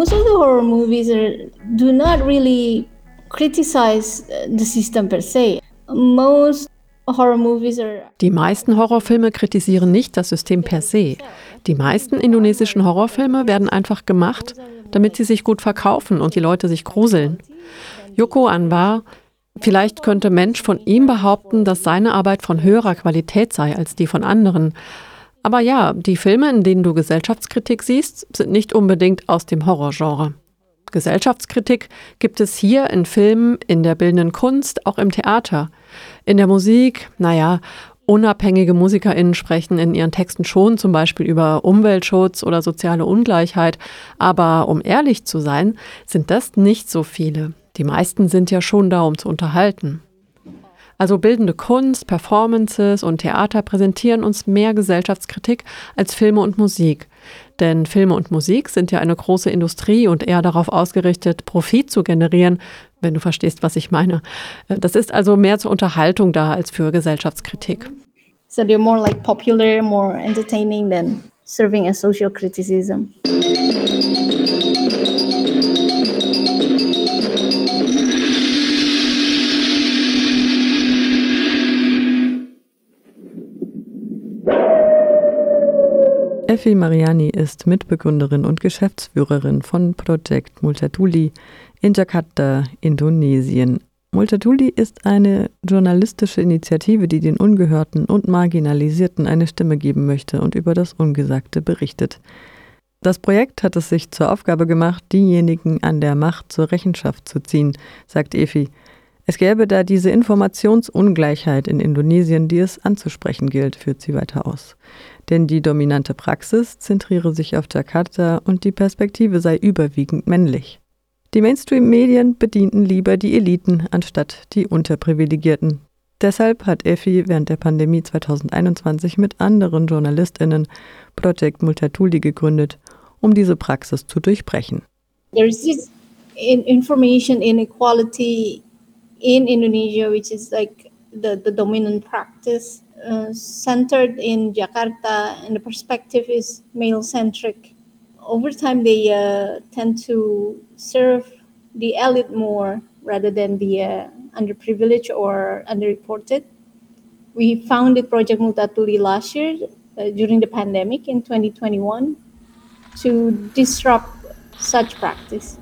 most of the horror movies are, do not really criticize the system per se. Most die meisten Horrorfilme kritisieren nicht das System per se. Die meisten indonesischen Horrorfilme werden einfach gemacht, damit sie sich gut verkaufen und die Leute sich gruseln. Joko Anwar, vielleicht könnte Mensch von ihm behaupten, dass seine Arbeit von höherer Qualität sei als die von anderen. Aber ja, die Filme, in denen du Gesellschaftskritik siehst, sind nicht unbedingt aus dem Horrorgenre. Gesellschaftskritik gibt es hier in Filmen, in der bildenden Kunst, auch im Theater. In der Musik, naja, unabhängige MusikerInnen sprechen in ihren Texten schon zum Beispiel über Umweltschutz oder soziale Ungleichheit. Aber um ehrlich zu sein, sind das nicht so viele. Die meisten sind ja schon da, um zu unterhalten. Also bildende Kunst, Performances und Theater präsentieren uns mehr Gesellschaftskritik als Filme und Musik. Denn Filme und Musik sind ja eine große Industrie und eher darauf ausgerichtet, Profit zu generieren, wenn du verstehst, was ich meine. Das ist also mehr zur Unterhaltung da als für Gesellschaftskritik. So they're more like popular, more entertaining than serving a social criticism. Effi Mariani ist Mitbegründerin und Geschäftsführerin von Project Multatuli in Jakarta, Indonesien. Multatuli ist eine journalistische Initiative, die den Ungehörten und Marginalisierten eine Stimme geben möchte und über das Ungesagte berichtet. Das Projekt hat es sich zur Aufgabe gemacht, diejenigen an der Macht zur Rechenschaft zu ziehen, sagt Efi. Es gäbe da diese Informationsungleichheit in Indonesien, die es anzusprechen gilt, führt sie weiter aus. Denn die dominante Praxis zentriere sich auf Jakarta und die Perspektive sei überwiegend männlich. Die Mainstream-Medien bedienten lieber die Eliten anstatt die Unterprivilegierten. Deshalb hat Effi während der Pandemie 2021 mit anderen JournalistInnen Project Multatuli gegründet, um diese Praxis zu durchbrechen. There's this information inequality in Indonesia, which is like the, the dominant practice, uh, centered in Jakarta, and the perspective is male centric. Over time, they uh, tend to serve the elite more rather than the uh, underprivileged or underreported. We founded Project Multatuli last year uh, during the pandemic in 2021 to disrupt such practice.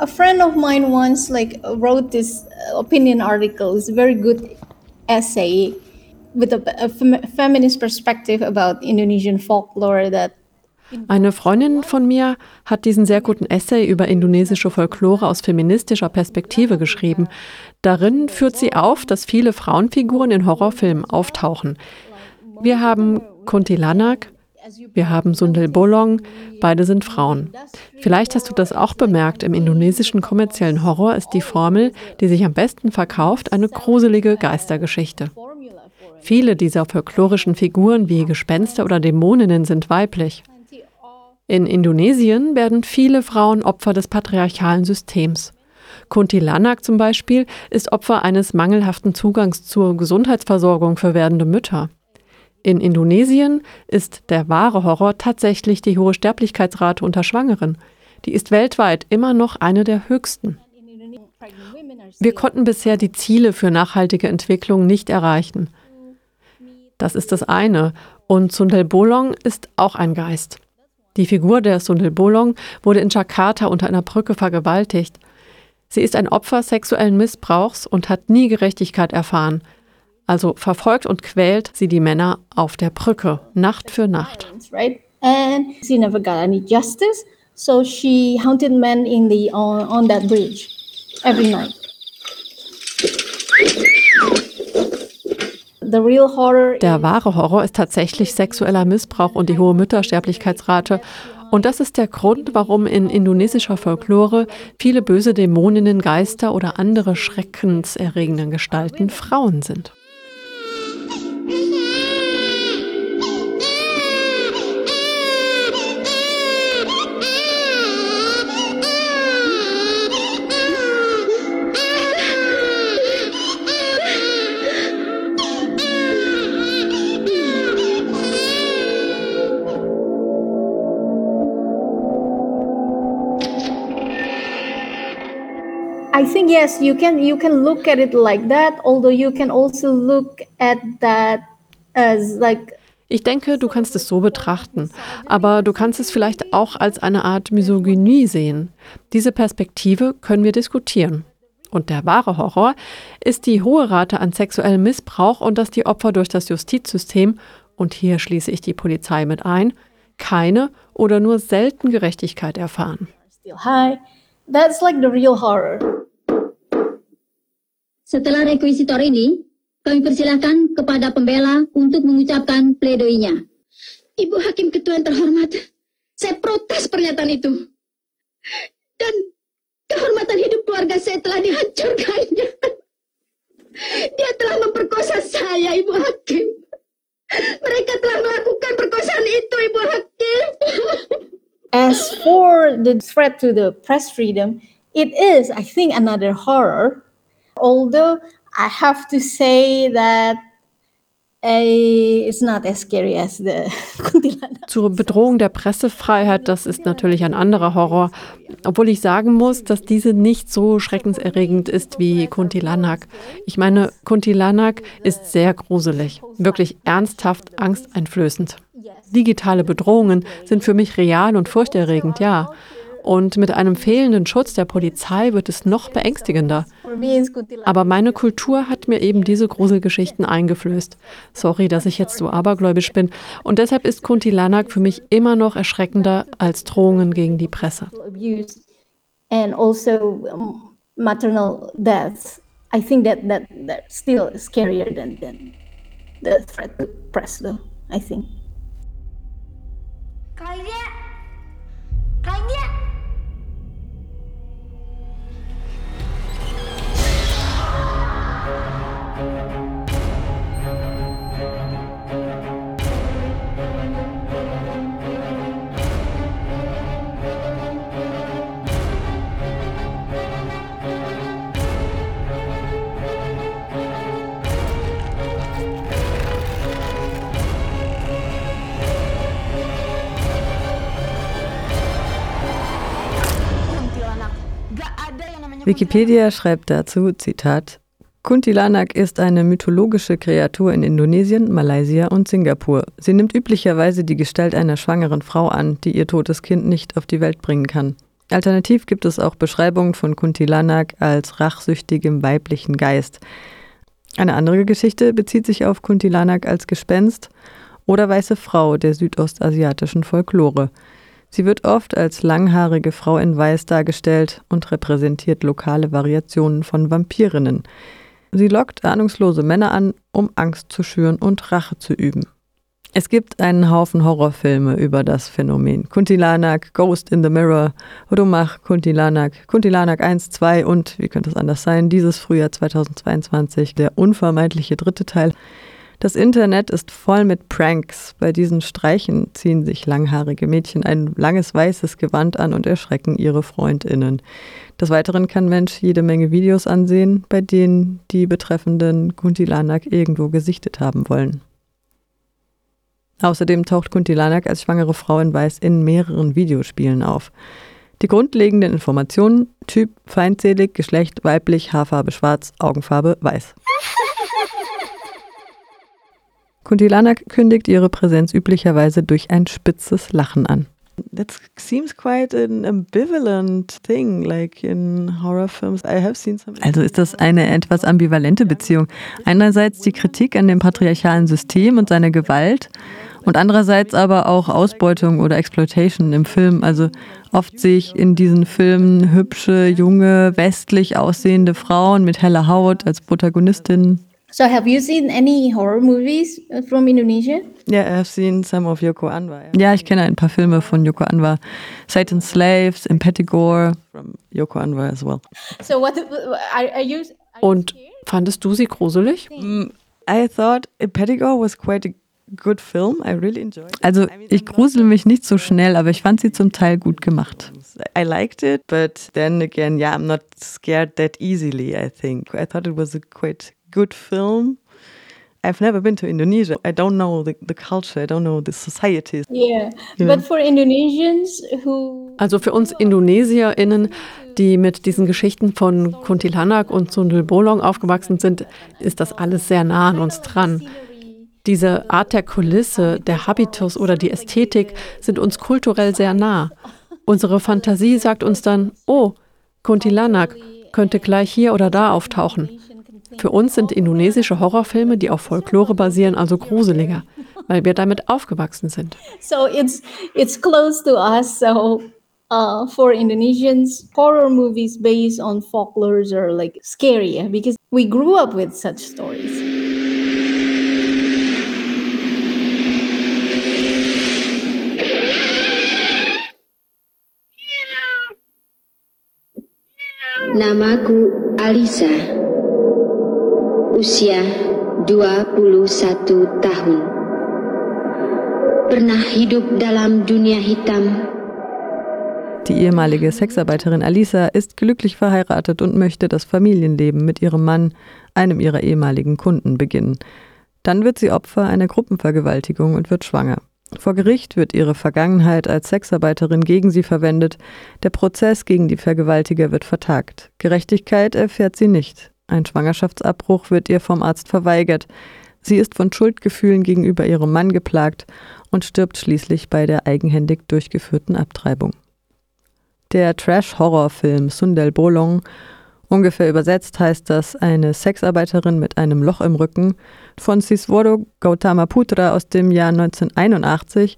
A friend of mine once like wrote this opinion article. It's a very good essay with a, a fem feminist perspective about Indonesian folklore that eine Freundin von mir hat diesen sehr guten Essay über indonesische Folklore aus feministischer Perspektive geschrieben. Darin führt sie auf, dass viele Frauenfiguren in Horrorfilmen auftauchen. Wir haben Kuntilanak, wir haben Sundel Bolong, beide sind Frauen. Vielleicht hast du das auch bemerkt, im indonesischen kommerziellen Horror ist die Formel, die sich am besten verkauft, eine gruselige Geistergeschichte. Viele dieser folklorischen Figuren wie Gespenster oder Dämoninnen sind weiblich. In Indonesien werden viele Frauen Opfer des patriarchalen Systems. Kuntilanak zum Beispiel ist Opfer eines mangelhaften Zugangs zur Gesundheitsversorgung für werdende Mütter. In Indonesien ist der wahre Horror tatsächlich die hohe Sterblichkeitsrate unter Schwangeren. Die ist weltweit immer noch eine der höchsten. Wir konnten bisher die Ziele für nachhaltige Entwicklung nicht erreichen. Das ist das eine. Und Sundel Bolong ist auch ein Geist. Die Figur der Sundel Bolong wurde in Jakarta unter einer Brücke vergewaltigt. Sie ist ein Opfer sexuellen Missbrauchs und hat nie Gerechtigkeit erfahren. Also verfolgt und quält sie die Männer auf der Brücke, Nacht für Nacht. And she never got any justice, so she hunted men in the on, on that bridge every night. Der wahre Horror ist tatsächlich sexueller Missbrauch und die hohe Müttersterblichkeitsrate. Und das ist der Grund, warum in indonesischer Folklore viele böse Dämoninnen, Geister oder andere schreckenserregenden Gestalten Frauen sind. Think yes, you can you can look at it like that. Although you can also look at that as like Ich denke, du kannst es so betrachten, aber du kannst es vielleicht auch als eine Art Misogynie sehen. Diese Perspektive können wir diskutieren. Und der wahre Horror ist die hohe Rate an sexuellem Missbrauch und dass die Opfer durch das Justizsystem, und hier schließe ich die Polizei mit ein, keine oder nur selten Gerechtigkeit erfahren. still high. That's like the real horror. Setelah rekuisitor ini, kami persilahkan kepada pembela untuk mengucapkan pledoinya. Ibu Hakim Ketua yang terhormat, saya protes pernyataan itu. Dan kehormatan hidup keluarga saya telah dihancurkannya. Dia telah memperkosa saya, Ibu Hakim. Mereka telah melakukan perkosaan itu, Ibu Hakim. As for the threat to the press freedom, it is, I think, another horror. Although I have to say that eh, it's not as scary as the Kuntilanak. Zur Bedrohung der Pressefreiheit, das ist natürlich ein anderer Horror, obwohl ich sagen muss, dass diese nicht so schreckenserregend ist wie Kuntilanak. Ich meine, Kuntilanak ist sehr gruselig, wirklich ernsthaft angsteinflößend. Digitale Bedrohungen sind für mich real und furchterregend, ja. Und mit einem fehlenden Schutz der Polizei wird es noch beängstigender. Aber meine Kultur hat mir eben diese Gruselgeschichten eingeflößt. Sorry, dass ich jetzt so abergläubisch bin. Und deshalb ist Kuntilanak für mich immer noch erschreckender als Drohungen gegen die Presse. and also maternal deaths. I think that that that's still scarier than than the threat to press, though. I think. Claudia! Claudia! Wikipedia schreibt dazu, Zitat, Kuntilanak ist eine mythologische Kreatur in Indonesien, Malaysia und Singapur. Sie nimmt üblicherweise die Gestalt einer schwangeren Frau an, die ihr totes Kind nicht auf die Welt bringen kann. Alternativ gibt es auch Beschreibungen von Kuntilanak als rachsüchtigem weiblichen Geist. Eine andere Geschichte bezieht sich auf Kuntilanak als Gespenst oder weiße Frau der südostasiatischen Folklore. Sie wird oft als langhaarige Frau in Weiß dargestellt und repräsentiert lokale Variationen von Vampirinnen. Sie lockt ahnungslose Männer an, um Angst zu schüren und Rache zu üben. Es gibt einen Haufen Horrorfilme über das Phänomen. Kuntilanak, Ghost in the Mirror, Rumach, Kuntilanak, Kuntilanak 1, 2 und, wie könnte es anders sein, dieses Frühjahr 2022, der unvermeidliche dritte Teil. Das Internet ist voll mit Pranks. Bei diesen Streichen ziehen sich langhaarige Mädchen ein langes weißes Gewand an und erschrecken ihre Freundinnen. Des Weiteren kann Mensch jede Menge Videos ansehen, bei denen die betreffenden Kuntilanak irgendwo gesichtet haben wollen. Außerdem taucht Kuntilanak als schwangere Frau in Weiß in mehreren Videospielen auf. Die grundlegenden Informationen: Typ feindselig, Geschlecht weiblich, Haarfarbe schwarz, Augenfarbe weiß. Kuntilanak kündigt ihre Präsenz üblicherweise durch ein spitzes Lachen an. That seems quite an ambivalent thing, like in horror films. I have seen some. Also ist das eine etwas ambivalente Beziehung. Einerseits die Kritik an dem patriarchalen System und seiner Gewalt und andererseits aber auch Ausbeutung oder Exploitation im Film. Also oft sehe ich in diesen Filmen hübsche, junge, westlich aussehende Frauen mit heller Haut als Protagonistinnen. So, have you seen any horror movies uh, from Indonesia? Yeah, I have seen some of Yoko Anwar. Ja, ich kenne ein paar Filme von Yoko Anwar. Satan's Slaves, Impetigore, from Yoko Anwar as well. So, what are, are you? Und fandest du sie gruselig? Mm, I thought Impetigore was quite a good film. I really enjoyed it. Also, ich grusel mich nicht so schnell, aber ich fand sie zum Teil gut gemacht. I liked it, but then again, yeah, I'm not scared that easily, I think. I thought it was a quite good film. I've never been to Indonesia. I don't know the, the culture, I don't know the societies. Yeah, Yeah. but for Indonesians who Also für uns IndonesierInnen, die mit diesen Geschichten von Kuntilanak und Sundel Bolong aufgewachsen sind, ist das alles sehr nah an uns dran. Diese Art der Kulisse, der Habitus oder die Ästhetik sind uns kulturell sehr nah. Unsere Fantasie sagt uns dann, oh, Kuntilanak könnte gleich hier oder da auftauchen. Für uns sind indonesische Horrorfilme, die auf Folklore basieren, also gruseliger, weil wir damit aufgewachsen sind. so it's it's close to us so uh, for indonesians horror movies based on folklores are like scary because we grew up with such stories Namaku Alisa. Usia 21 tahun. Pernah hidup dalam dunia hitam Die ehemalige Sexarbeiterin Alisa ist glücklich verheiratet und möchte das Familienleben mit ihrem Mann, einem ihrer ehemaligen Kunden, beginnen. Dann wird sie Opfer einer Gruppenvergewaltigung und wird schwanger. Vor Gericht wird ihre Vergangenheit als Sexarbeiterin gegen sie verwendet. Der Prozess gegen die Vergewaltiger wird vertagt. Gerechtigkeit erfährt sie nicht. Ein Schwangerschaftsabbruch wird ihr vom Arzt verweigert. Sie ist von Schuldgefühlen gegenüber ihrem Mann geplagt und stirbt schließlich bei der eigenhändig durchgeführten Abtreibung. Der Trash-Horrorfilm Sundel Bolong, ungefähr übersetzt heißt das eine Sexarbeiterin mit einem Loch im Rücken, von Siswodo Gautama Putra aus dem Jahr 1981,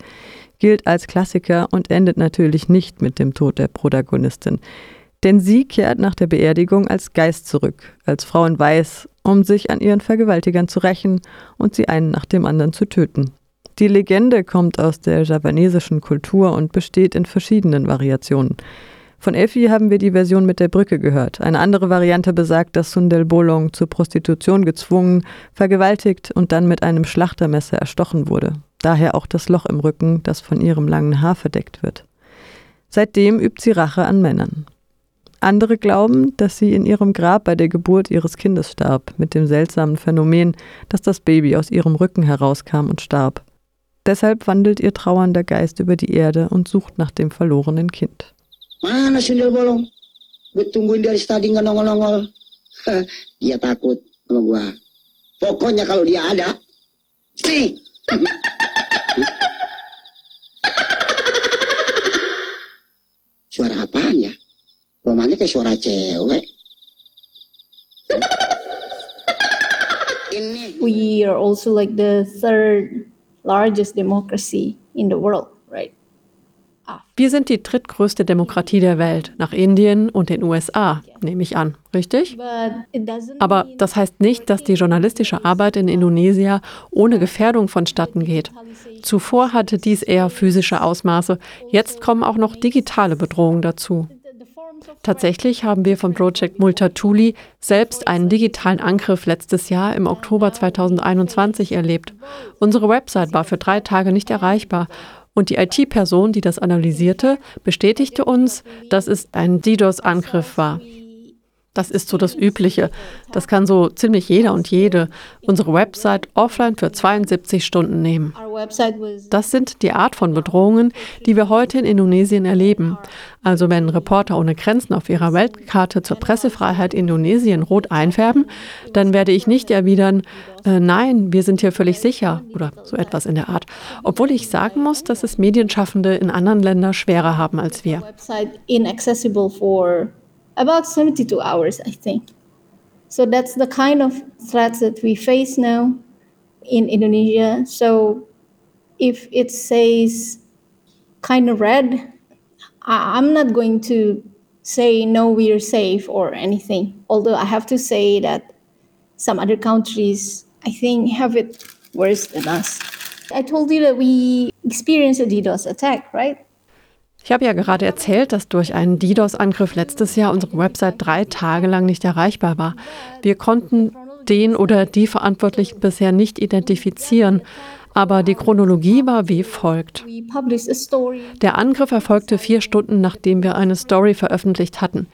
gilt als Klassiker und endet natürlich nicht mit dem Tod der Protagonistin. Denn sie kehrt nach der Beerdigung als Geist zurück, als Frau in Weiß, um sich an ihren Vergewaltigern zu rächen und sie einen nach dem anderen zu töten. Die Legende kommt aus der javanesischen Kultur und besteht in verschiedenen Variationen. Von Effi haben wir die Version mit der Brücke gehört. Eine andere Variante besagt, dass Sundel Bolong zur Prostitution gezwungen, vergewaltigt und dann mit einem Schlachtermesser erstochen wurde. Daher auch das Loch im Rücken, das von ihrem langen Haar verdeckt wird. Seitdem übt sie Rache an Männern. Andere glauben, dass sie in ihrem Grab bei der Geburt ihres Kindes starb, mit dem seltsamen Phänomen, dass das Baby aus ihrem Rücken herauskam und starb. Deshalb wandelt ihr trauernder Geist über die Erde und sucht nach dem verlorenen Kind. Mana sundel bolong? Gue tungguin dari tadi nggak nongol-nongol. Dia takut sama gua. Pokoknya kalau dia ada, nih. Suara apaan ya? Romannya kayak suara cewek. We are also like the third largest democracy in the world right Wir sind die drittgrößte Demokratie der Welt, nach Indien und den USA, nehme ich an, richtig? but it doesn't Aber mean das heißt nicht, dass die journalistische Arbeit in Indonesien ohne Gefährdung vonstatten geht. Zuvor hatte dies eher physische Ausmaße. Jetzt kommen auch noch digitale Bedrohungen dazu. Tatsächlich haben wir vom Project Multatuli selbst einen digitalen Angriff letztes Jahr im Oktober 2021 erlebt. Unsere Website war für drei Tage nicht erreichbar und die IT-Person, die das analysierte, bestätigte uns, dass es ein DDoS-Angriff war. Das ist so das Übliche. Das kann so ziemlich jeder und jede unsere Website offline für 72 Stunden nehmen. Das sind die Art von Bedrohungen, die wir heute in Indonesien erleben. Also wenn Reporter ohne Grenzen auf ihrer Weltkarte zur Pressefreiheit Indonesien rot einfärben, dann werde ich nicht erwidern, äh, nein, wir sind hier völlig sicher oder so etwas in der Art. Obwohl ich sagen muss, dass es Medienschaffende in anderen Ländern schwerer haben als wir. About 72 hours i think. So that's the kind of threats that we face now in indonesia. So if it says kind of red i'm not going to say no we're safe or anything. Although i have to say that some other countries i think have it worse than us. I told you that we experienced a ddos attack right Ich habe ja gerade erzählt, dass durch einen DDoS-Angriff letztes Jahr unsere Website drei Tage lang nicht erreichbar war. Wir konnten den oder die Verantwortlichen bisher nicht identifizieren, aber die Chronologie war wie folgt. Der Angriff erfolgte vier Stunden, nachdem wir eine Story veröffentlicht hatten,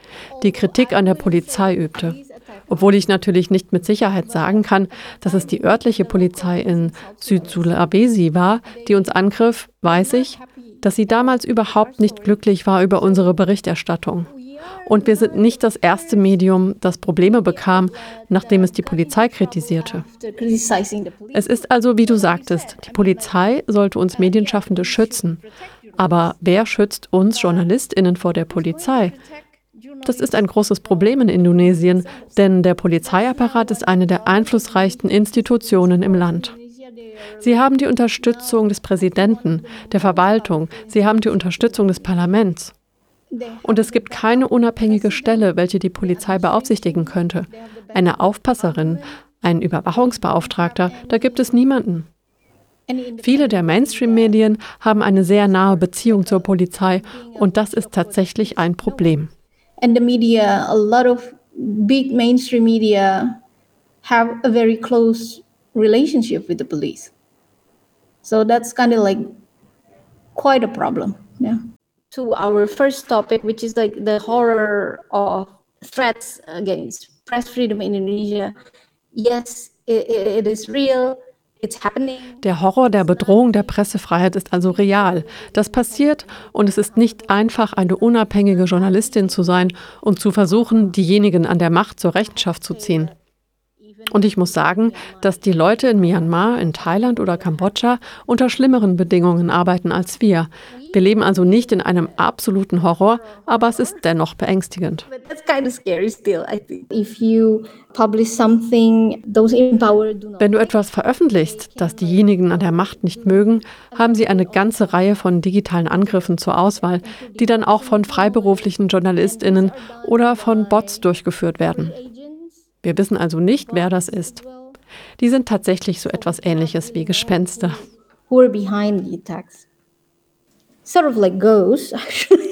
die Kritik an der Polizei übte. Obwohl ich natürlich nicht mit Sicherheit sagen kann, dass es die örtliche Polizei in Süd-Sulawesi war, die uns angriff, weiß ich, dass sie damals überhaupt nicht glücklich war über unsere Berichterstattung. Und wir sind nicht das erste Medium, das Probleme bekam, nachdem es die Polizei kritisierte. Es ist also, wie du sagtest, die Polizei sollte uns Medienschaffende schützen. Aber wer schützt uns Journalistinnen vor der Polizei? Das ist ein großes Problem in Indonesien, denn der Polizeiapparat ist eine der einflussreichsten Institutionen im Land. Sie haben die Unterstützung des Präsidenten, der Verwaltung, sie haben die Unterstützung des Parlaments. Und es gibt keine unabhängige Stelle, welche die Polizei beaufsichtigen könnte. Eine Aufpasserin, ein Überwachungsbeauftragter, da gibt es niemanden. Viele der Mainstream-Medien haben eine sehr nahe Beziehung zur Polizei und das ist tatsächlich ein Problem. And the media, a lot of big mainstream media have a very close relationship with the police. So that's kind of like quite a problem. Yeah. To our first topic, which is like the horror of threats against press freedom in Indonesia. Yes, it, it is real. Der Horror der Bedrohung der Pressefreiheit ist also real. Das passiert und es ist nicht einfach, eine unabhängige Journalistin zu sein und zu versuchen, diejenigen an der Macht zur Rechenschaft zu ziehen. Und ich muss sagen, dass die Leute in Myanmar, in Thailand oder Kambodscha unter schlimmeren Bedingungen arbeiten als wir. Wir leben also nicht in einem absoluten Horror, aber es ist dennoch beängstigend. Wenn du etwas veröffentlichst, das diejenigen an der Macht nicht mögen, haben sie eine ganze Reihe von digitalen Angriffen zur Auswahl, die dann auch von freiberuflichen Journalistinnen oder von Bots durchgeführt werden. Wir wissen also nicht, wer das ist. Die sind tatsächlich so etwas ähnliches wie Gespenster. Who are behind the attacks? Sort of like ghosts, actually.